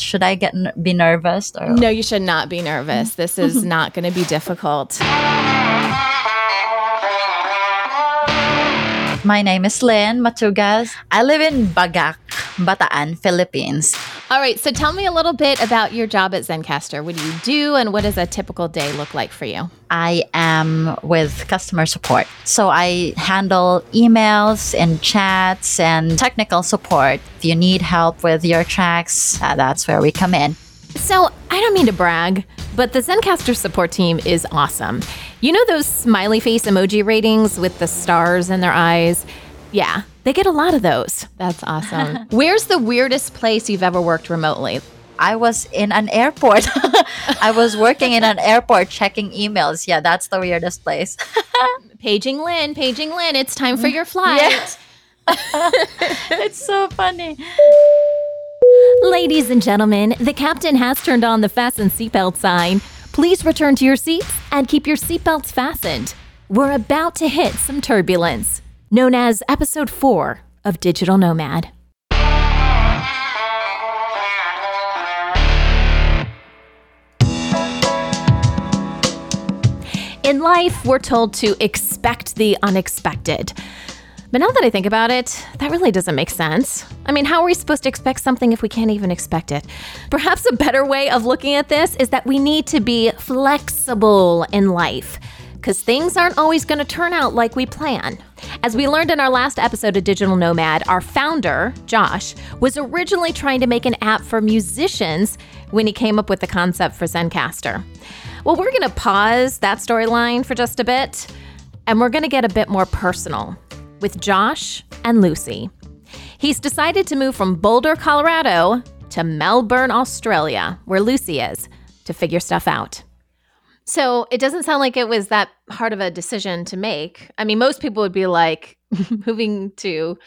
Should I get be nervous? Or? No, you should not be nervous. This is not going to be difficult. My name is Lynn Matugas. I live in Bagac, Bataan, Philippines. All right, so tell me a little bit about your job at Zencastr. What do you do, and what does a typical day look like for you? I am with customer support. So I handle emails and chats and technical support. If you need help with your tracks, uh, that's where we come in. So I don't mean to brag, but the Zencastr support team is awesome. You know those smiley face emoji ratings with the stars in their eyes? Yeah, they get a lot of those. That's awesome. Where's the weirdest place you've ever worked remotely? I was in an airport. I was working in an airport checking emails. Yeah, that's the weirdest place. paging Lynn, paging Lynn, it's time for your flight. it's so funny. Ladies and gentlemen, the captain has turned on the fasten seatbelt sign. Please return to your seats and keep your seatbelts fastened. We're about to hit some turbulence, known as Episode 4 of Digital Nomad. In life, we're told to expect the unexpected. But now that I think about it, that really doesn't make sense. I mean, how are we supposed to expect something if we can't even expect it? Perhaps a better way of looking at this is that we need to be flexible in life because things aren't always going to turn out like we plan. As we learned in our last episode of Digital Nomad, our founder, Josh, was originally trying to make an app for musicians when he came up with the concept for Zencastr. Well, we're going to pause that storyline for just a bit and we're going to get a bit more personal with Josh and Lucy. He's decided to move from Boulder, Colorado to Melbourne, Australia, where Lucy is, to figure stuff out. So it doesn't sound like it was that hard of a decision to make. I mean, most people would be like, moving to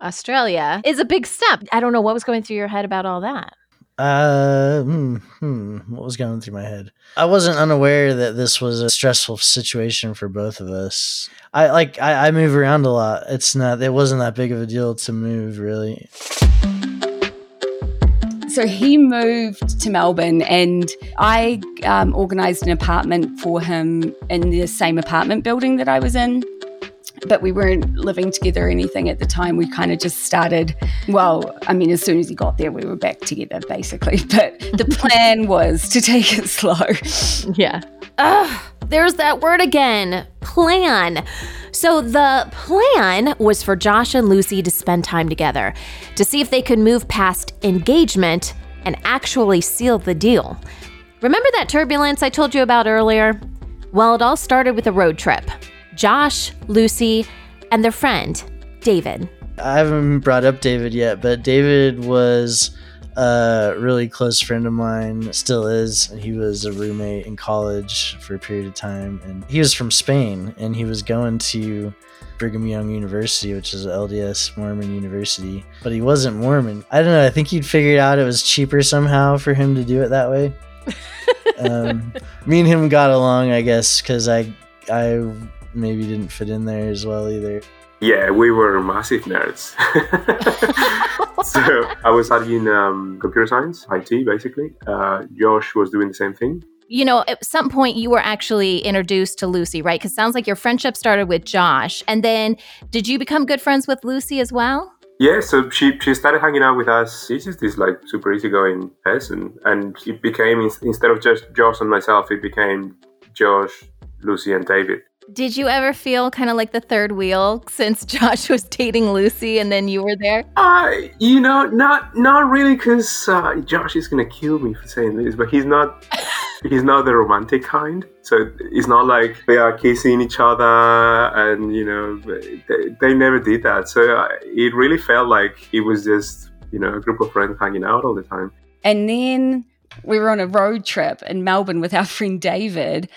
Australia is a big step. I don't know what was going through your head about all that. Uh, hmm, hmm, what was going through my head? I wasn't unaware that this was a stressful situation for both of us. I like I, I move around a lot. It's not it wasn't that big of a deal to move really. So he moved to Melbourne, and I um, organised an apartment for him in the same apartment building that I was in but we weren't living together or anything at the time. We kind of just started, well, I mean, as soon as he got there, we were back together basically. But the plan was to take it slow. Yeah. Ugh, there's that word again plan. So the plan was for Josh and Lucy to spend time together to see if they could move past engagement and actually seal the deal. Remember that turbulence I told you about earlier? Well, it all started with a road trip. Josh, Lucy, and their friend, David. I haven't brought up David yet, but David was a really close friend of mine, still is. He was a roommate in college for a period of time, and he was from Spain, and he was going to Brigham Young University, which is LDS Mormon University, but he wasn't Mormon. I don't know. I think he'd figured out it was cheaper somehow for him to do it that way. um, me and him got along, I guess, because I I maybe didn't fit in there as well either. Yeah, we were massive nerds. so I was studying um, computer science, IT, basically. Uh, Josh was doing the same thing. You know, at some point you were actually introduced to Lucy, right? Because sounds like your friendship started with Josh, and then did you become good friends with Lucy as well? Yeah, so she she started hanging out with us. She's just this like super easygoing person, and it became instead of just Josh and myself, it became Josh, Lucy, and David. Did you ever feel kind of like the third wheel since Josh was dating Lucy and then you were there? Uh, you know, not not really, because uh, Josh is gonna kill me for saying this, but he's not. he's not the romantic kind, so it's not like they are kissing each other, and you know, they, they never did that. So uh, it really felt like it was just you know a group of friends hanging out all the time. And then we were on a road trip in Melbourne with our friend David,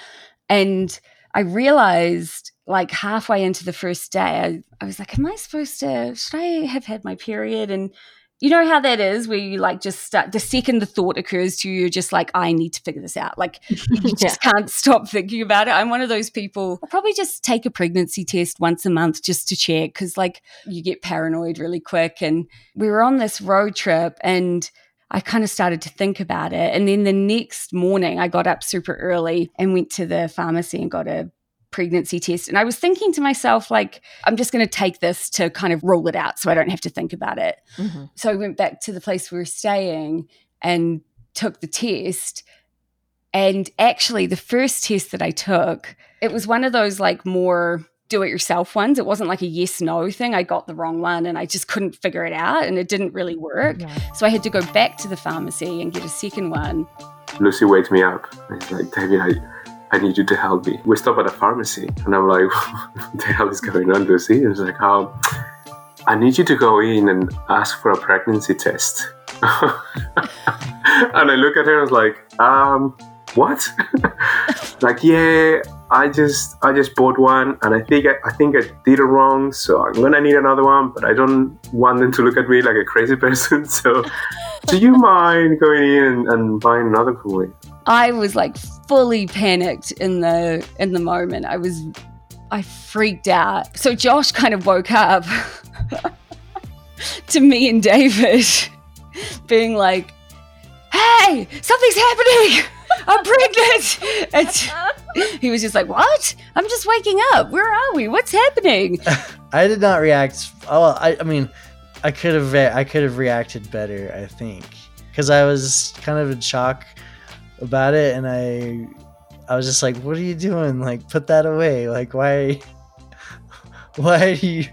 and I realized like halfway into the first day, I, I was like, Am I supposed to, should I have had my period? And you know how that is where you like just start the second the thought occurs to you, you're just like, I need to figure this out. Like you just can't stop thinking about it. I'm one of those people. I'll probably just take a pregnancy test once a month just to check because like you get paranoid really quick. And we were on this road trip and I kind of started to think about it. And then the next morning, I got up super early and went to the pharmacy and got a pregnancy test. And I was thinking to myself, like, I'm just going to take this to kind of rule it out so I don't have to think about it. Mm-hmm. So I went back to the place we were staying and took the test. And actually, the first test that I took, it was one of those like more do it yourself ones. It wasn't like a yes no thing. I got the wrong one and I just couldn't figure it out and it didn't really work. Yeah. So I had to go back to the pharmacy and get a second one. Lucy wakes me up. She's like, David, I, I need you to help me. We stop at a pharmacy and I'm like, what the hell is going on, Lucy? And she's like, oh, I need you to go in and ask for a pregnancy test. and I look at her and I was like, um, what? like, yeah, I just I just bought one and I think I, I think I did it wrong, so I'm gonna need another one, but I don't want them to look at me like a crazy person. So do you mind going in and, and buying another me? I was like fully panicked in the in the moment. I was I freaked out. So Josh kind of woke up to me and David being like, Hey, something's happening. I'm pregnant. And he was just like, What? I'm just waking up. Where are we? What's happening? I did not react. Oh, I, I mean, I could have, I could have reacted better. I think because I was kind of in shock about it, and I, I was just like, "What are you doing? Like, put that away. Like, why, why do you,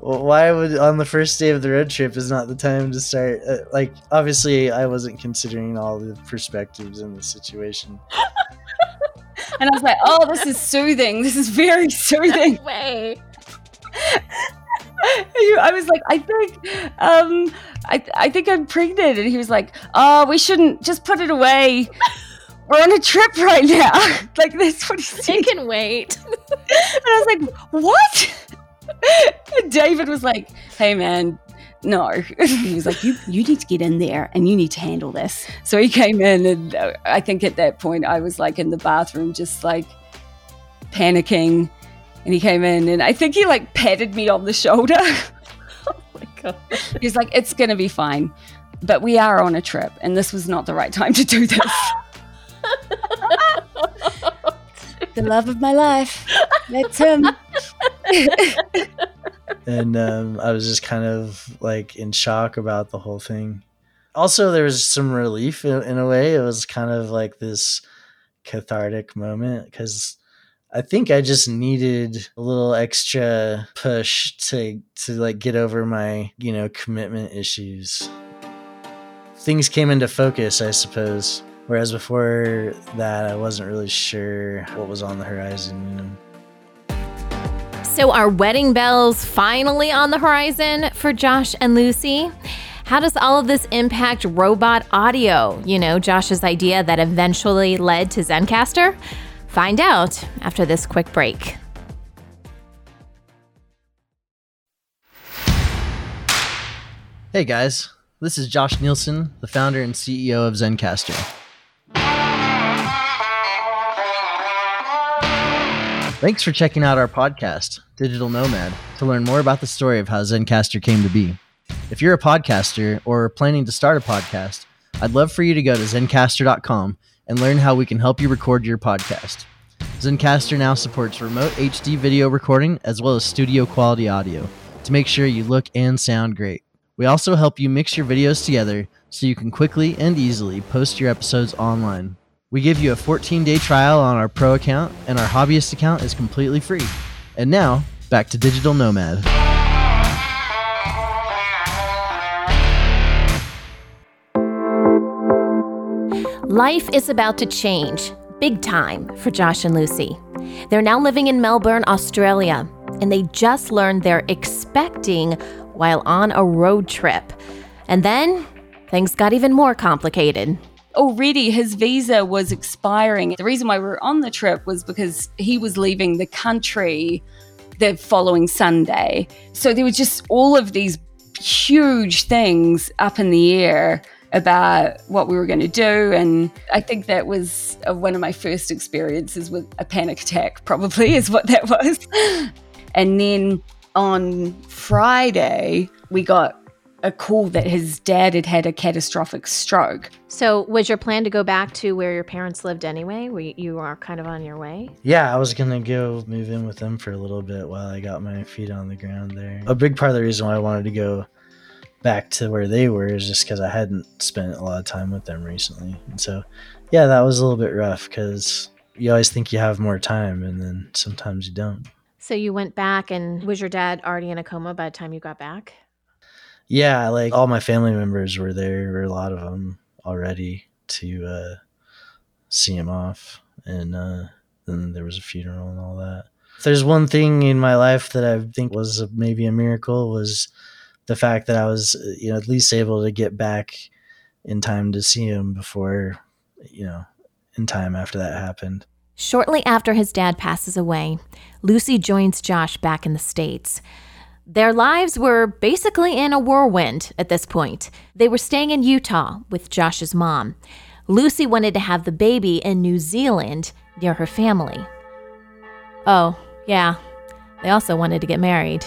why would on the first day of the road trip is not the time to start uh, like obviously i wasn't considering all the perspectives in the situation and i was like oh this is soothing this is very soothing way I was like, I think, um, I, I think I'm pregnant, and he was like, "Oh, we shouldn't just put it away. We're on a trip right now. like that's what he said. It can wait." and I was like, "What?" David was like, "Hey, man." No, he was like, "You you need to get in there and you need to handle this." So he came in, and uh, I think at that point I was like in the bathroom, just like panicking. And he came in, and I think he like patted me on the shoulder. oh my god! He's like, "It's gonna be fine, but we are on a trip, and this was not the right time to do this." the love of my life. That's him. and um, I was just kind of like in shock about the whole thing. Also, there was some relief in, in a way. It was kind of like this cathartic moment because I think I just needed a little extra push to to like get over my you know commitment issues. Things came into focus, I suppose. Whereas before that, I wasn't really sure what was on the horizon. So, are wedding bells finally on the horizon for Josh and Lucy? How does all of this impact robot audio? You know, Josh's idea that eventually led to Zencastr? Find out after this quick break. Hey guys, this is Josh Nielsen, the founder and CEO of Zencastr. Thanks for checking out our podcast, Digital Nomad, to learn more about the story of how Zencastr came to be. If you're a podcaster or planning to start a podcast, I'd love for you to go to zencastr.com and learn how we can help you record your podcast. Zencastr now supports remote HD video recording as well as studio quality audio to make sure you look and sound great. We also help you mix your videos together so you can quickly and easily post your episodes online. We give you a 14 day trial on our pro account, and our hobbyist account is completely free. And now, back to Digital Nomad. Life is about to change, big time, for Josh and Lucy. They're now living in Melbourne, Australia, and they just learned they're expecting while on a road trip. And then things got even more complicated already his visa was expiring. The reason why we were on the trip was because he was leaving the country the following Sunday. So there was just all of these huge things up in the air about what we were going to do. And I think that was uh, one of my first experiences with a panic attack, probably, is what that was. and then on Friday, we got a call that his dad had had a catastrophic stroke. So, was your plan to go back to where your parents lived anyway? Where you are kind of on your way? Yeah, I was gonna go move in with them for a little bit while I got my feet on the ground there. A big part of the reason why I wanted to go back to where they were is just because I hadn't spent a lot of time with them recently, and so yeah, that was a little bit rough because you always think you have more time, and then sometimes you don't. So you went back, and was your dad already in a coma by the time you got back? Yeah, like all my family members were there, a lot of them already to uh, see him off, and uh, then there was a funeral and all that. If there's one thing in my life that I think was maybe a miracle was the fact that I was, you know, at least able to get back in time to see him before, you know, in time after that happened. Shortly after his dad passes away, Lucy joins Josh back in the States. Their lives were basically in a whirlwind at this point. They were staying in Utah with Josh's mom. Lucy wanted to have the baby in New Zealand near her family. Oh, yeah, they also wanted to get married.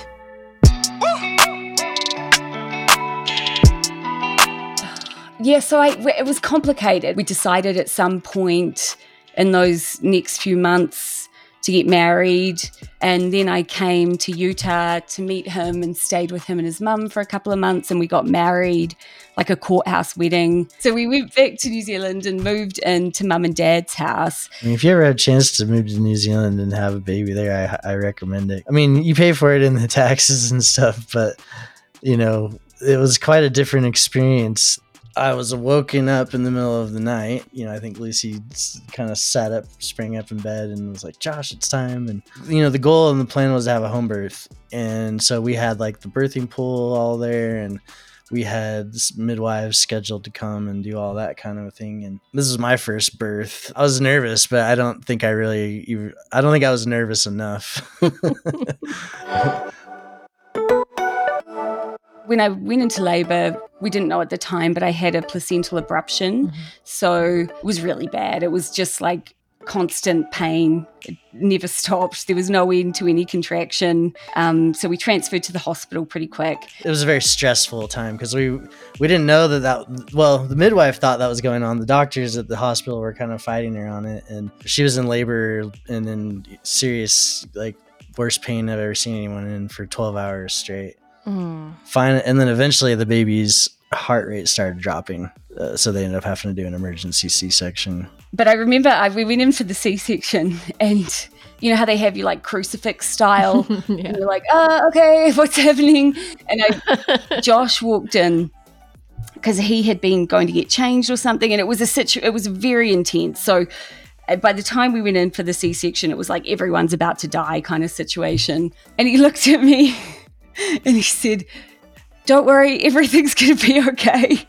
Yeah, so I, it was complicated. We decided at some point in those next few months to get married. And then I came to Utah to meet him and stayed with him and his mum for a couple of months. And we got married, like a courthouse wedding. So we went back to New Zealand and moved into mum and dad's house. I mean, if you ever had a chance to move to New Zealand and have a baby there, I, I recommend it. I mean, you pay for it in the taxes and stuff, but you know, it was quite a different experience. I was woken up in the middle of the night. You know, I think Lucy kind of sat up, sprang up in bed, and was like, "Josh, it's time." And you know, the goal and the plan was to have a home birth, and so we had like the birthing pool all there, and we had midwives scheduled to come and do all that kind of thing. And this was my first birth. I was nervous, but I don't think I really, I don't think I was nervous enough. when I went into labor, we didn't know at the time, but I had a placental abruption. Mm-hmm. So it was really bad. It was just like constant pain. It never stopped. There was no end to any contraction. Um, so we transferred to the hospital pretty quick. It was a very stressful time because we we didn't know that that well the midwife thought that was going on. The doctors at the hospital were kind of fighting her on it, and she was in labor and in serious like worst pain I've ever seen anyone in for 12 hours straight. Mm. Fine, and then eventually the baby's heart rate started dropping, uh, so they ended up having to do an emergency C-section. But I remember I, we went in for the C-section, and you know how they have you like crucifix style, yeah. and you're like, oh, okay, what's happening? And I, Josh walked in because he had been going to get changed or something, and it was a situ- it was very intense. So uh, by the time we went in for the C-section, it was like everyone's about to die kind of situation. And he looked at me and he said, Don't worry, everything's going to be okay.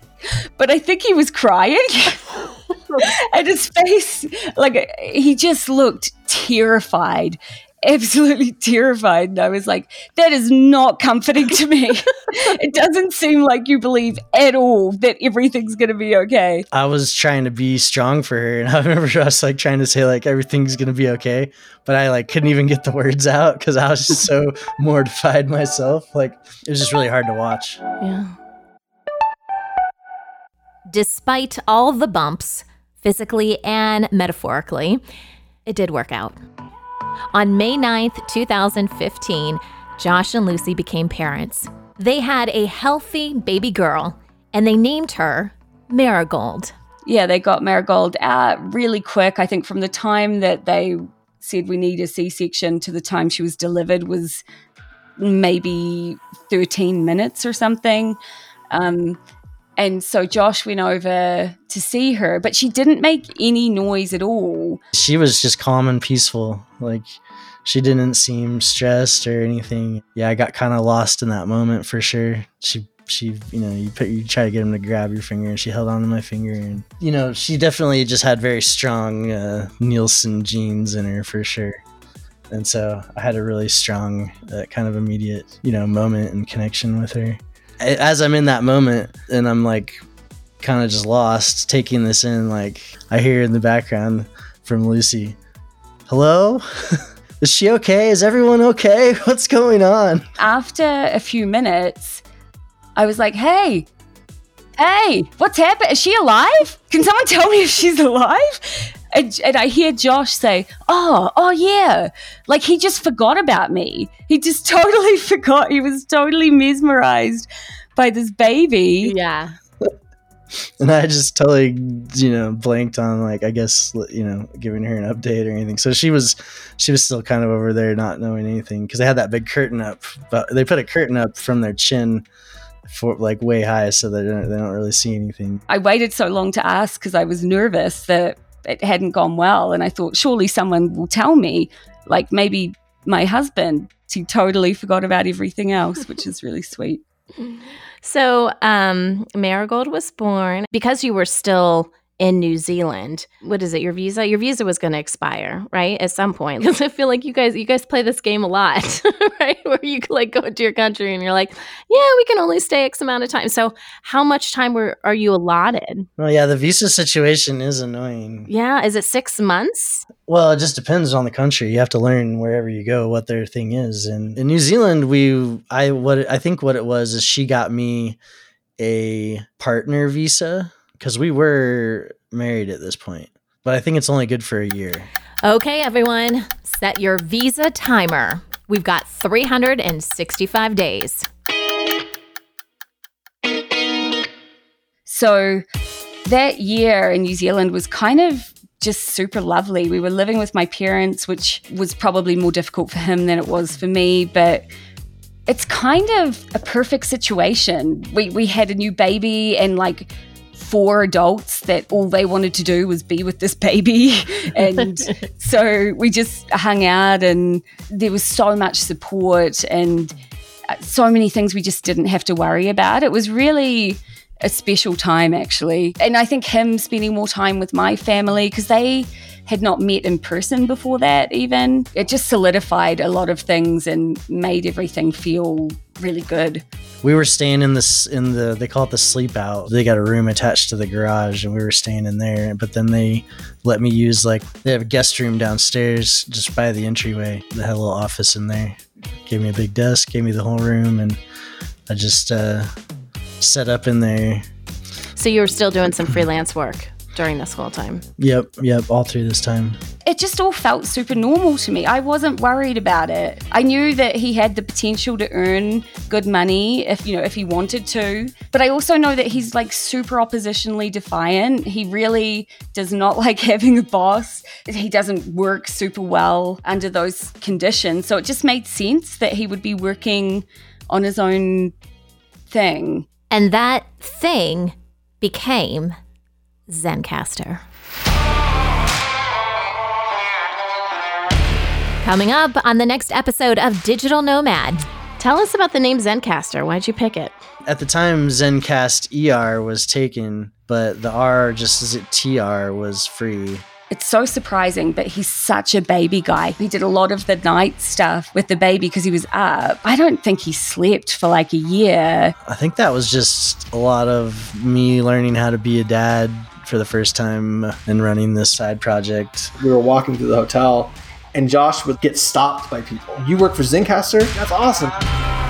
But I think he was crying. and his face, like, he just looked terrified absolutely terrified. And I was like, that is not comforting to me. it doesn't seem like you believe at all that everything's going to be okay. I was trying to be strong for her. And I remember I was like trying to say, like, everything's going to be okay. But I like couldn't even get the words out because I was just so mortified myself. Like, it was just really hard to watch. Yeah. Despite all the bumps, physically and metaphorically, it did work out. On May 9th, 2015, Josh and Lucy became parents. They had a healthy baby girl, and they named her Marigold. Yeah, they got Marigold out really quick. I think from the time that they said we need a C section to the time she was delivered was maybe 13 minutes or something. Um, and so Josh went over to see her, but she didn't make any noise at all. She was just calm and peaceful. Like she didn't seem stressed or anything. Yeah, I got kind of lost in that moment for sure. She she you know you put you try to get him to grab your finger and she held on to my finger and you know she definitely just had very strong uh, Nielsen genes in her for sure and so I had a really strong uh, kind of immediate you know moment and connection with her as I'm in that moment and I'm like kind of just lost taking this in, like I hear in the background from Lucy, hello? Is she okay? Is everyone okay? What's going on? After a few minutes, I was like, hey, hey, what's happened? Is she alive? Can someone tell me if she's alive? And, and I hear Josh say, oh, oh yeah. Like he just forgot about me. He just totally forgot. He was totally mesmerized by this baby. Yeah. and I just totally, you know, blanked on like I guess you know giving her an update or anything. So she was, she was still kind of over there, not knowing anything because they had that big curtain up, but they put a curtain up from their chin for like way high so that they don't, they don't really see anything. I waited so long to ask because I was nervous that it hadn't gone well, and I thought surely someone will tell me, like maybe my husband. He totally forgot about everything else, which is really sweet. So, um, Marigold was born because you were still in New Zealand. What is it? Your visa? Your visa was going to expire, right? At some point. Because I feel like you guys you guys play this game a lot, right? Where you like go into your country and you're like, "Yeah, we can only stay X amount of time." So, how much time were are you allotted? Well, yeah, the visa situation is annoying. Yeah, is it 6 months? Well, it just depends on the country. You have to learn wherever you go what their thing is. And in New Zealand, we I what I think what it was is she got me a partner visa because we were married at this point. But I think it's only good for a year. Okay, everyone, set your visa timer. We've got 365 days. So that year in New Zealand was kind of just super lovely. We were living with my parents, which was probably more difficult for him than it was for me, but it's kind of a perfect situation. We we had a new baby and like four adults that all they wanted to do was be with this baby. and so we just hung out, and there was so much support and uh, so many things we just didn't have to worry about. It was really a special time, actually. And I think him spending more time with my family because they had not met in person before that, even. It just solidified a lot of things and made everything feel really good. We were staying in this in the they call it the sleep out. They got a room attached to the garage and we were staying in there. But then they let me use like they have a guest room downstairs just by the entryway. They had a little office in there. Gave me a big desk, gave me the whole room and I just uh set up in there. So you were still doing some freelance work during this whole time. Yep, yep, all through this time. It just all felt super normal to me. I wasn't worried about it. I knew that he had the potential to earn good money if, you know, if he wanted to. But I also know that he's like super oppositionally defiant. He really does not like having a boss. He doesn't work super well under those conditions. So it just made sense that he would be working on his own thing. And that thing became Zencastr. Coming up on the next episode of Digital Nomad. Tell us about the name Zencastr. Why'd you pick it? At the time, Zencast ER was taken, but the R, just as it TR, was free. It's so surprising, but he's such a baby guy. He did a lot of the night stuff with the baby because he was up. I don't think he slept for like a year. I think that was just a lot of me learning how to be a dad for the first time and running this side project. We were walking through the hotel and Josh would get stopped by people. You work for Zencastr? That's awesome.